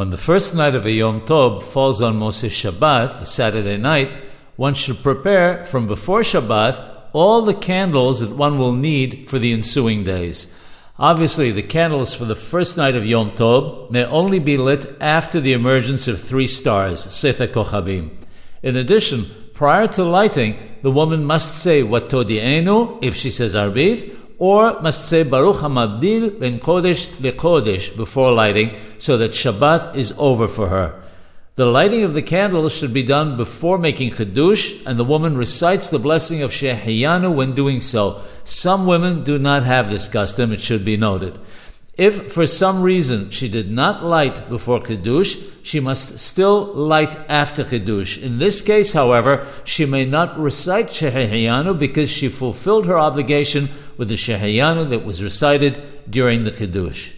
When the first night of a Yom Tov falls on Motzei Shabbat, Saturday night, one should prepare from before Shabbat all the candles that one will need for the ensuing days. Obviously, the candles for the first night of Yom Tov may only be lit after the emergence of three stars, Sefer Kochabim. In addition, prior to lighting, the woman must say Vatodi'enu, if she says Arbith, or must say Baruch Hamabdil ben Kodesh leKodesh before lighting, so that Shabbat is over for her. The lighting of the candles should be done before making Kiddush, and the woman recites the blessing of Shehecheyanu when doing so. Some women do not have this custom, it should be noted. If for some reason she did not light before Kiddush, she must still light after Kiddush. In this case, however, she may not recite Shehecheyanu because she fulfilled her obligation with the Shehecheyanu that was recited during the Kiddush.